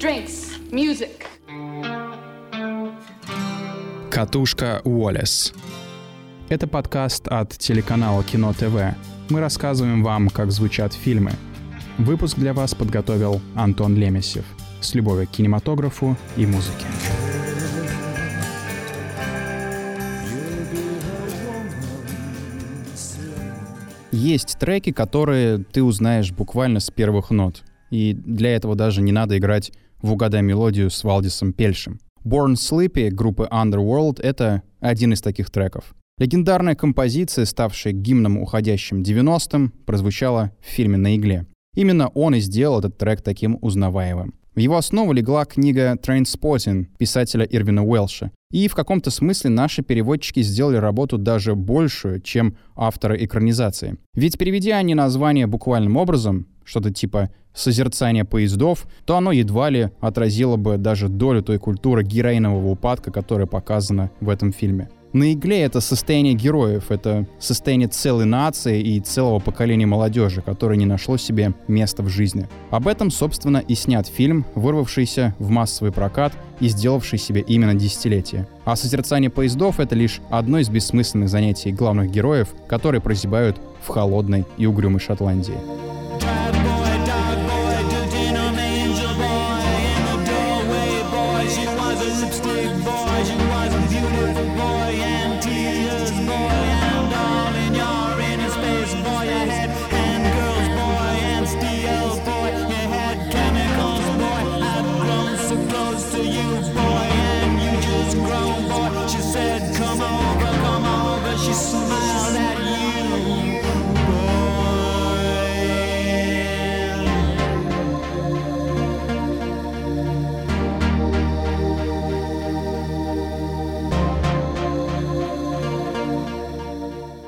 drinks, music. Катушка Уоллес. Это подкаст от телеканала Кино ТВ. Мы рассказываем вам, как звучат фильмы. Выпуск для вас подготовил Антон Лемесев. С любовью к кинематографу и музыке. Есть треки, которые ты узнаешь буквально с первых нот. И для этого даже не надо играть в «Угадай мелодию» с Валдисом Пельшем. Born Sleepy группы Underworld — это один из таких треков. Легендарная композиция, ставшая гимном уходящим 90-м, прозвучала в фильме «На игле». Именно он и сделал этот трек таким узнаваемым. В его основу легла книга «Trainspotting» писателя Ирвина Уэлша. И в каком-то смысле наши переводчики сделали работу даже большую, чем авторы экранизации. Ведь переведя они название буквальным образом, что-то типа «созерцание поездов», то оно едва ли отразило бы даже долю той культуры героинового упадка, которая показана в этом фильме. На игле это состояние героев, это состояние целой нации и целого поколения молодежи, которое не нашло себе места в жизни. Об этом, собственно, и снят фильм, вырвавшийся в массовый прокат и сделавший себе именно десятилетие. А созерцание поездов — это лишь одно из бессмысленных занятий главных героев, которые прозябают в холодной и угрюмой Шотландии.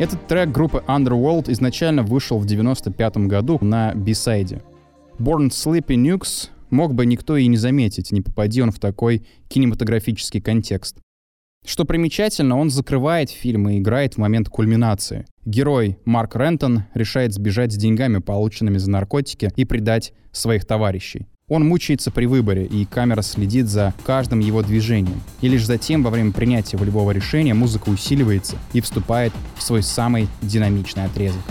Этот трек группы Underworld изначально вышел в 95 году на B-сайде. Born Sleepy Nukes мог бы никто и не заметить, не попади он в такой кинематографический контекст. Что примечательно, он закрывает фильм и играет в момент кульминации. Герой Марк Рентон решает сбежать с деньгами, полученными за наркотики, и предать своих товарищей. Он мучается при выборе, и камера следит за каждым его движением. И лишь затем, во время принятия волевого решения, музыка усиливается и вступает в свой самый динамичный отрезок.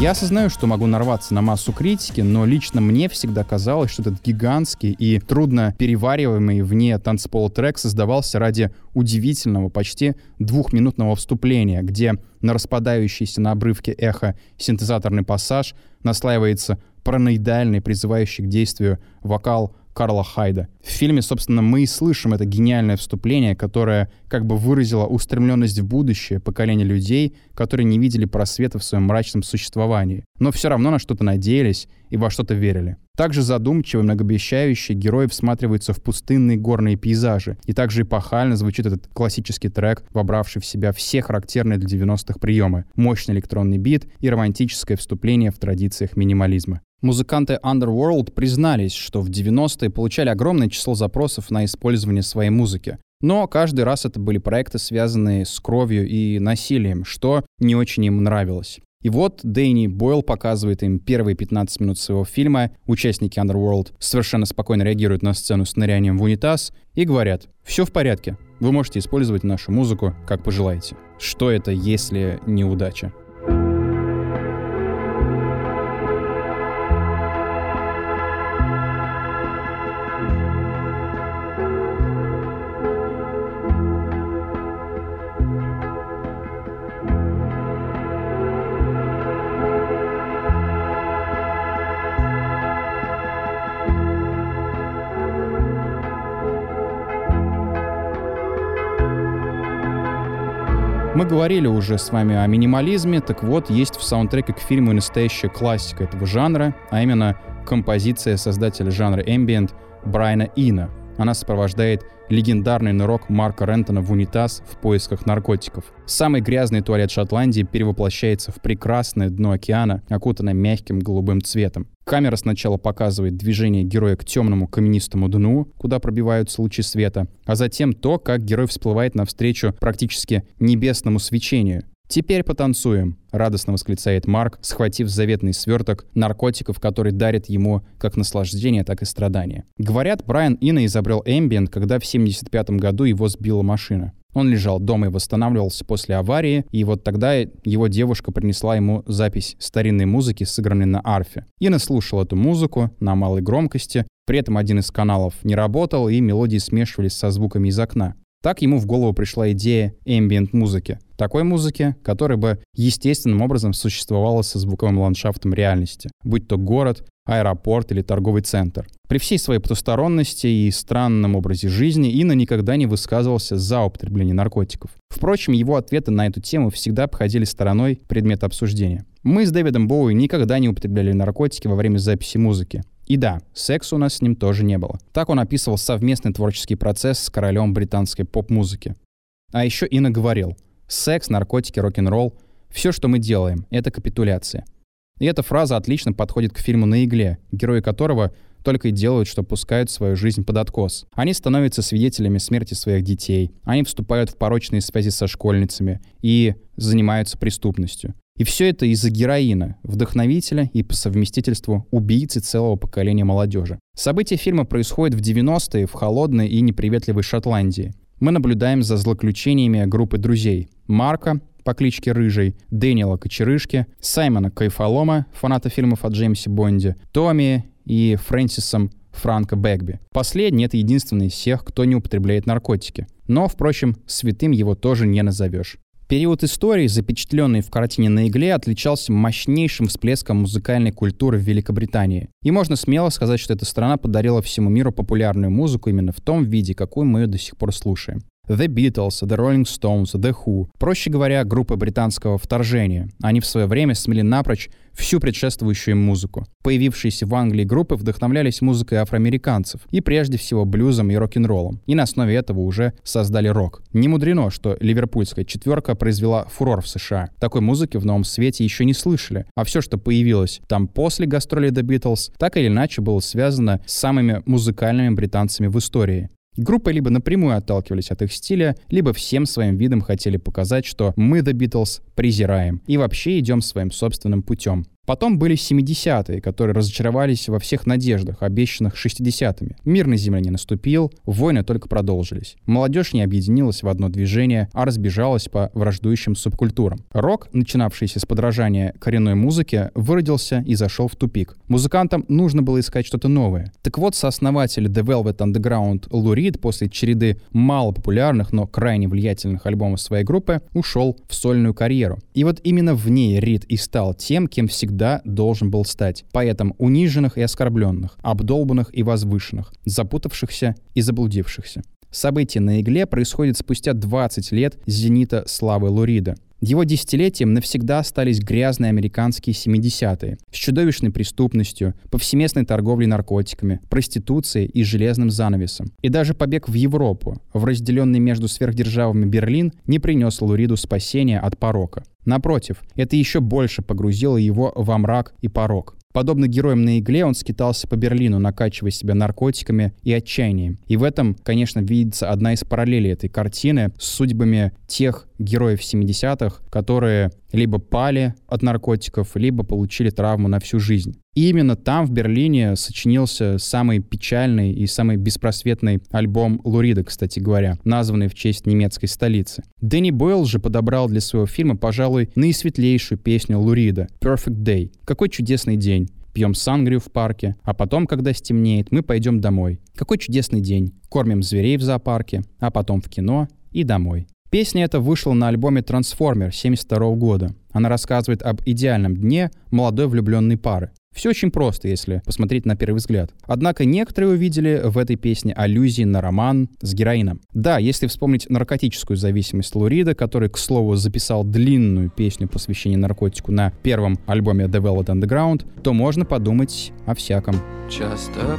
Я осознаю, что могу нарваться на массу критики, но лично мне всегда казалось, что этот гигантский и трудно перевариваемый вне танцпол трек создавался ради удивительного, почти двухминутного вступления, где на распадающийся на обрывке эхо синтезаторный пассаж наслаивается параноидальный, призывающий к действию вокал Карла Хайда. В фильме, собственно, мы и слышим это гениальное вступление, которое как бы выразило устремленность в будущее поколения людей, которые не видели просвета в своем мрачном существовании, но все равно на что-то надеялись и во что-то верили. Также задумчиво многообещающе герои всматриваются в пустынные горные пейзажи, и также эпохально звучит этот классический трек, вобравший в себя все характерные для 90-х приемы, мощный электронный бит и романтическое вступление в традициях минимализма. Музыканты Underworld признались, что в 90-е получали огромное число запросов на использование своей музыки. Но каждый раз это были проекты, связанные с кровью и насилием, что не очень им нравилось. И вот Дэйни Бойл показывает им первые 15 минут своего фильма. Участники Underworld совершенно спокойно реагируют на сцену с нырянием в унитаз и говорят «Все в порядке, вы можете использовать нашу музыку, как пожелаете». Что это, если неудача? Мы говорили уже с вами о минимализме, так вот, есть в саундтреке к фильму настоящая классика этого жанра, а именно композиция создателя жанра ambient Брайана Ина. Она сопровождает легендарный нырок Марка Рентона в унитаз в поисках наркотиков. Самый грязный туалет Шотландии перевоплощается в прекрасное дно океана, окутанное мягким голубым цветом. Камера сначала показывает движение героя к темному каменистому дну, куда пробиваются лучи света, а затем то, как герой всплывает навстречу практически небесному свечению. «Теперь потанцуем», — радостно восклицает Марк, схватив заветный сверток наркотиков, который дарит ему как наслаждение, так и страдания. Говорят, Брайан Инна изобрел эмбиент, когда в 75 году его сбила машина. Он лежал дома и восстанавливался после аварии, и вот тогда его девушка принесла ему запись старинной музыки, сыгранной на арфе. Инна слушал эту музыку на малой громкости, при этом один из каналов не работал, и мелодии смешивались со звуками из окна. Так ему в голову пришла идея ambient музыки. Такой музыки, которая бы естественным образом существовала со звуковым ландшафтом реальности, будь то город, аэропорт или торговый центр. При всей своей потусторонности и странном образе жизни Инна никогда не высказывался за употребление наркотиков. Впрочем, его ответы на эту тему всегда обходили стороной предмет обсуждения. Мы с Дэвидом Боуи никогда не употребляли наркотики во время записи музыки. И да, секса у нас с ним тоже не было. Так он описывал совместный творческий процесс с королем британской поп-музыки. А еще Инна говорил, секс, наркотики, рок-н-ролл — все, что мы делаем, это капитуляция. И эта фраза отлично подходит к фильму «На игле», герои которого только и делают, что пускают свою жизнь под откос. Они становятся свидетелями смерти своих детей, они вступают в порочные связи со школьницами и занимаются преступностью. И все это из-за героина, вдохновителя и по совместительству убийцы целого поколения молодежи. События фильма происходят в 90-е в холодной и неприветливой Шотландии. Мы наблюдаем за злоключениями группы друзей. Марка, по кличке Рыжий, Дэниела Кочерышки, Саймона Кайфолома, фаната фильмов о Джеймсе Бонде, Томми и Фрэнсисом Франко Бэгби. Последний — это единственный из всех, кто не употребляет наркотики. Но, впрочем, святым его тоже не назовешь. Период истории, запечатленный в картине на игле, отличался мощнейшим всплеском музыкальной культуры в Великобритании. И можно смело сказать, что эта страна подарила всему миру популярную музыку именно в том виде, какую мы ее до сих пор слушаем. The Beatles, The Rolling Stones, The Who. Проще говоря, группы британского вторжения. Они в свое время смели напрочь всю предшествующую им музыку. Появившиеся в Англии группы вдохновлялись музыкой афроамериканцев и прежде всего блюзом и рок-н-роллом. И на основе этого уже создали рок. Не мудрено, что ливерпульская четверка произвела фурор в США. Такой музыки в новом свете еще не слышали. А все, что появилось там после гастролей The Beatles, так или иначе было связано с самыми музыкальными британцами в истории. Группы либо напрямую отталкивались от их стиля, либо всем своим видом хотели показать, что мы The Beatles презираем и вообще идем своим собственным путем. Потом были 70-е, которые разочаровались во всех надеждах, обещанных 60-ми. Мир на Земле не наступил, войны только продолжились. Молодежь не объединилась в одно движение, а разбежалась по враждующим субкультурам. Рок, начинавшийся с подражания коренной музыке, выродился и зашел в тупик. Музыкантам нужно было искать что-то новое. Так вот, сооснователь The Velvet Underground Лу Рид после череды малопопулярных, но крайне влиятельных альбомов своей группы ушел в сольную карьеру. И вот именно в ней Рид и стал тем, кем всегда всегда должен был стать поэтом униженных и оскорбленных, обдолбанных и возвышенных, запутавшихся и заблудившихся. Событие на игле происходит спустя 20 лет зенита славы Лурида. Его десятилетием навсегда остались грязные американские 70-е с чудовищной преступностью, повсеместной торговлей наркотиками, проституцией и железным занавесом. И даже побег в Европу, в разделенный между сверхдержавами Берлин, не принес Луриду спасения от порока. Напротив, это еще больше погрузило его во мрак и порок. Подобно героям на игле, он скитался по Берлину, накачивая себя наркотиками и отчаянием. И в этом, конечно, видится одна из параллелей этой картины с судьбами тех героев 70-х, которые либо пали от наркотиков, либо получили травму на всю жизнь. И именно там, в Берлине, сочинился самый печальный и самый беспросветный альбом Лурида, кстати говоря, названный в честь немецкой столицы. Дэнни Бойл же подобрал для своего фильма, пожалуй, наисветлейшую песню Лурида «Perfect Day». Какой чудесный день пьем сангрию в парке, а потом, когда стемнеет, мы пойдем домой. Какой чудесный день. Кормим зверей в зоопарке, а потом в кино и домой. Песня эта вышла на альбоме «Трансформер» 1972 года. Она рассказывает об идеальном дне молодой влюбленной пары. Все очень просто, если посмотреть на первый взгляд. Однако некоторые увидели в этой песне аллюзии на роман с героином. Да, если вспомнить наркотическую зависимость Лурида, который, к слову, записал длинную песню посвящения наркотику на первом альбоме The Velvet Underground, то можно подумать о всяком. Just a.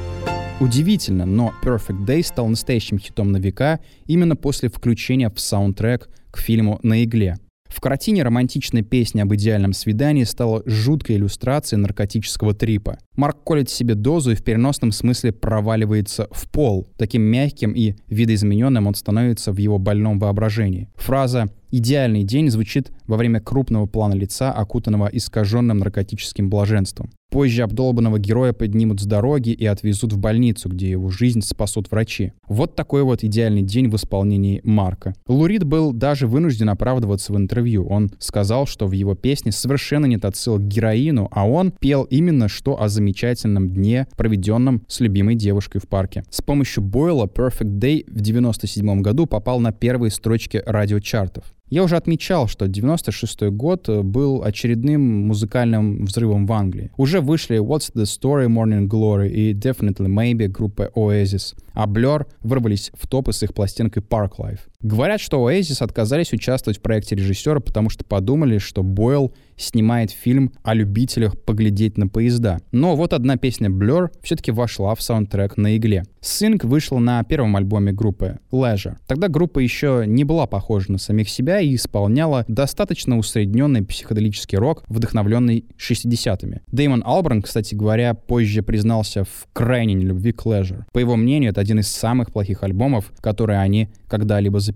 Удивительно, но Perfect Day стал настоящим хитом на века именно после включения в саундтрек к фильму «На игле». В картине романтичная песня об идеальном свидании стала жуткой иллюстрацией наркотического трипа. Марк колет себе дозу и в переносном смысле проваливается в пол. Таким мягким и видоизмененным он становится в его больном воображении. Фраза «идеальный день» звучит во время крупного плана лица, окутанного искаженным наркотическим блаженством. Позже обдолбанного героя поднимут с дороги и отвезут в больницу, где его жизнь спасут врачи. Вот такой вот идеальный день в исполнении Марка. Лурид был даже вынужден оправдываться в интервью. Он сказал, что в его песне совершенно нет отсылок к героину, а он пел именно что о замечательном дне, проведенном с любимой девушкой в парке. С помощью Бойла Perfect Day в 1997 году попал на первые строчки радиочартов. Я уже отмечал, что 96 год э, был очередным музыкальным взрывом в Англии. Уже вышли What's the Story, Morning Glory и Definitely Maybe группы Oasis, а Blur вырвались в топы с их пластинкой Park Life. Говорят, что Oasis отказались участвовать в проекте режиссера, потому что подумали, что Бойл снимает фильм о любителях поглядеть на поезда. Но вот одна песня Blur все-таки вошла в саундтрек на игле. Sing вышла на первом альбоме группы Leisure. Тогда группа еще не была похожа на самих себя и исполняла достаточно усредненный психоделический рок, вдохновленный 60-ми. Дэймон Алберн, кстати говоря, позже признался в крайней нелюбви к Leisure. По его мнению, это один из самых плохих альбомов, которые они когда-либо записали.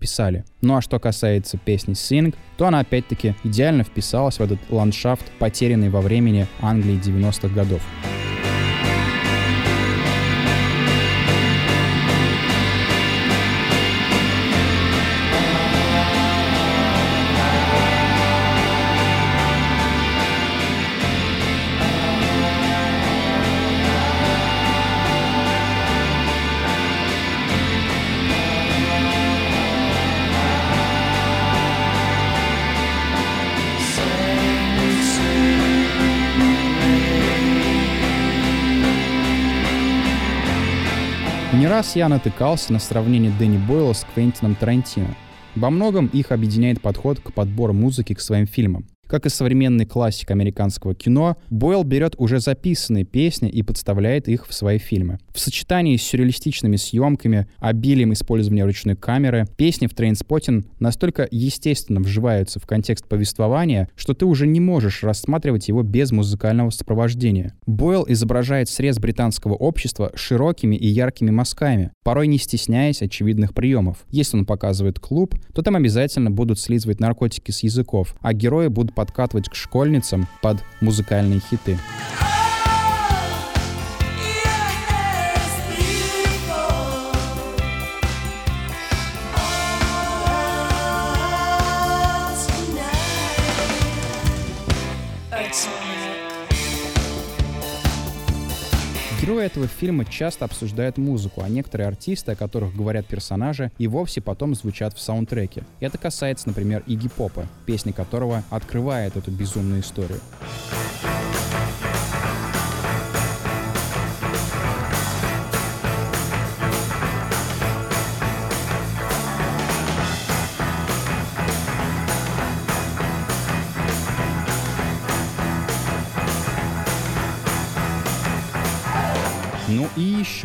Ну а что касается песни Sing, то она опять-таки идеально вписалась в этот ландшафт, потерянный во времени Англии 90-х годов. Раз я натыкался на сравнение Дэнни Бойла с Квентином Тарантино. Во многом их объединяет подход к подбору музыки к своим фильмам. Как и современный классик американского кино, Бойл берет уже записанные песни и подставляет их в свои фильмы. В сочетании с сюрреалистичными съемками, обилием использования ручной камеры, песни в Trainspotting настолько естественно вживаются в контекст повествования, что ты уже не можешь рассматривать его без музыкального сопровождения. Бойл изображает срез британского общества широкими и яркими мазками, порой не стесняясь очевидных приемов. Если он показывает клуб, то там обязательно будут слизывать наркотики с языков, а герои будут подкатывать к школьницам под музыкальные хиты. Герои этого фильма часто обсуждают музыку, а некоторые артисты, о которых говорят персонажи, и вовсе потом звучат в саундтреке. Это касается, например, Игги Попа, песня которого открывает эту безумную историю.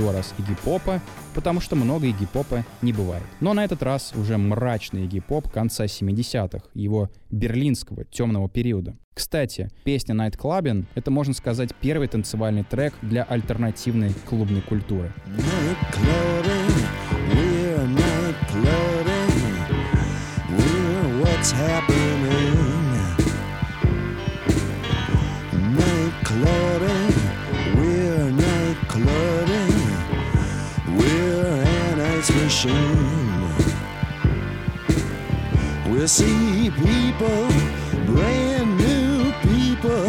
Еще раз Игги Попа, потому что много Игги Попа не бывает. Но на этот раз уже мрачный Игги Поп конца 70-х, его берлинского темного периода. Кстати, песня Night Clubbing — это, можно сказать, первый танцевальный трек для альтернативной клубной культуры. Night to see people, brand new people.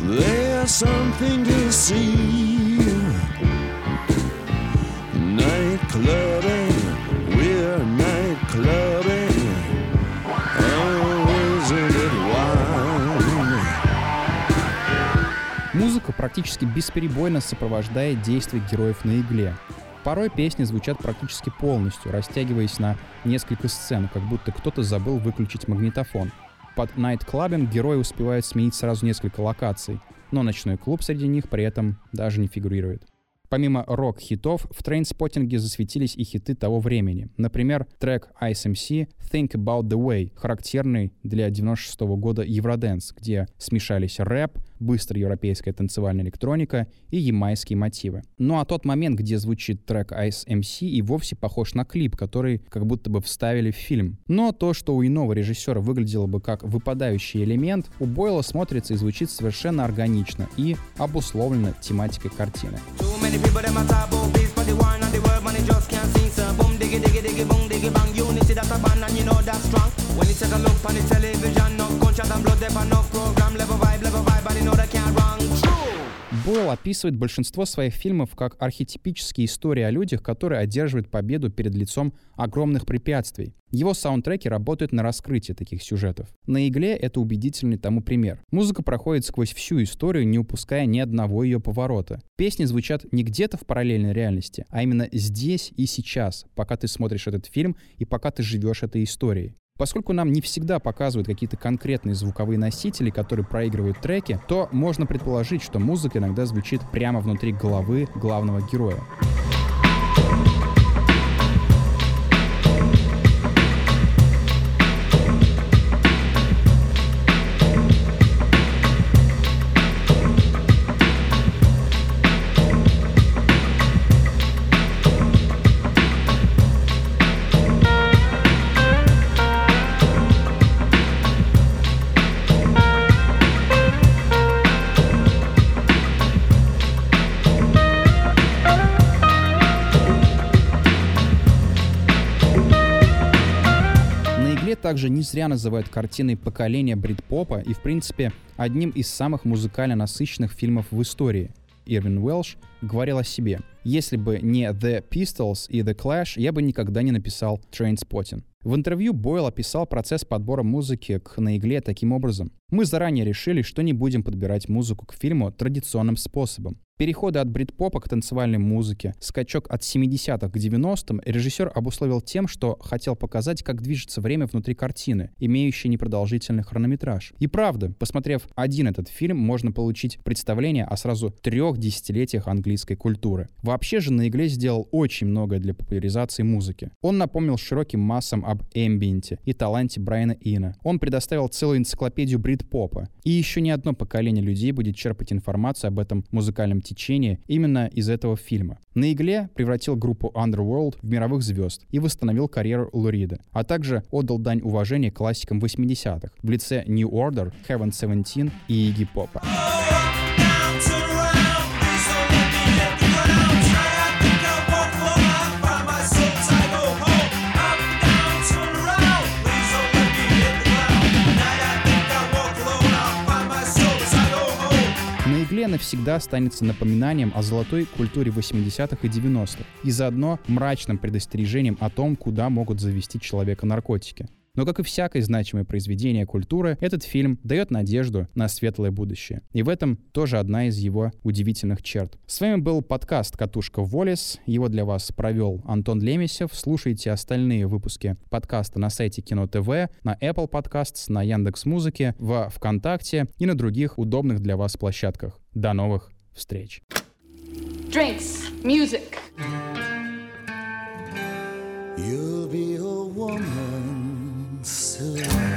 There's something to see. Night clubbing, we're night clubbing. Oh, isn't it wild? Музыка практически бесперебойно сопровождает действия героев на игле. Порой песни звучат практически полностью, растягиваясь на несколько сцен, как будто кто-то забыл выключить магнитофон. Под найт-клабинг герои успевают сменить сразу несколько локаций, но ночной клуб среди них при этом даже не фигурирует. Помимо рок-хитов, в трейнспоттинге засветились и хиты того времени. Например, трек Ice «Think About The Way», характерный для 96 -го года Евроденс, где смешались рэп, быстрая европейская танцевальная электроника и ямайские мотивы. Ну а тот момент, где звучит трек Ice и вовсе похож на клип, который как будто бы вставили в фильм. Но то, что у иного режиссера выглядело бы как выпадающий элемент, у Бойла смотрится и звучит совершенно органично и обусловлено тематикой картины. People them a talk about peace, but the war and the world, money just can't sing. So uh, boom, diggy, diggy, diggy, boom, diggy, bang. Unity that's a band and you know that's strong. When you take a look on the television, no gunshot and blood, there no Бойл описывает большинство своих фильмов как архетипические истории о людях, которые одерживают победу перед лицом огромных препятствий. Его саундтреки работают на раскрытие таких сюжетов. На игле это убедительный тому пример. Музыка проходит сквозь всю историю, не упуская ни одного ее поворота. Песни звучат не где-то в параллельной реальности, а именно здесь и сейчас, пока ты смотришь этот фильм и пока ты живешь этой историей. Поскольку нам не всегда показывают какие-то конкретные звуковые носители, которые проигрывают треки, то можно предположить, что музыка иногда звучит прямо внутри головы главного героя. Также не зря называют картиной поколения брит-попа и, в принципе, одним из самых музыкально насыщенных фильмов в истории. Ирвин Уэлш говорил о себе. «Если бы не The Pistols и The Clash, я бы никогда не написал Trainspotting». В интервью Бойл описал процесс подбора музыки к «На игле» таким образом. «Мы заранее решили, что не будем подбирать музыку к фильму традиционным способом. Переходы от брит-попа к танцевальной музыке, скачок от 70-х к 90-м режиссер обусловил тем, что хотел показать, как движется время внутри картины, имеющей непродолжительный хронометраж. И правда, посмотрев один этот фильм, можно получить представление о сразу трех десятилетиях английской культуры. Вообще же на игле сделал очень многое для популяризации музыки. Он напомнил широким массам об эмбиенте и таланте Брайана Ина. Он предоставил целую энциклопедию брит-попа. И еще не одно поколение людей будет черпать информацию об этом музыкальном течение именно из этого фильма. На игле превратил группу Underworld в мировых звезд и восстановил карьеру Лурида, а также отдал дань уважения классикам 80-х в лице New Order, Heaven 17 и Iggy Попа. Навсегда останется напоминанием о золотой культуре 80-х и 90-х и заодно мрачным предостережением о том, куда могут завести человека наркотики. Но, как и всякое значимое произведение культуры, этот фильм дает надежду на светлое будущее. И в этом тоже одна из его удивительных черт. С вами был подкаст «Катушка Волес». Его для вас провел Антон Лемесев. Слушайте остальные выпуски подкаста на сайте Кино ТВ, на Apple Podcasts, на Яндекс Музыке, в ВКонтакте и на других удобных для вас площадках. До новых встреч! Drinks, music. You'll be a woman. to love.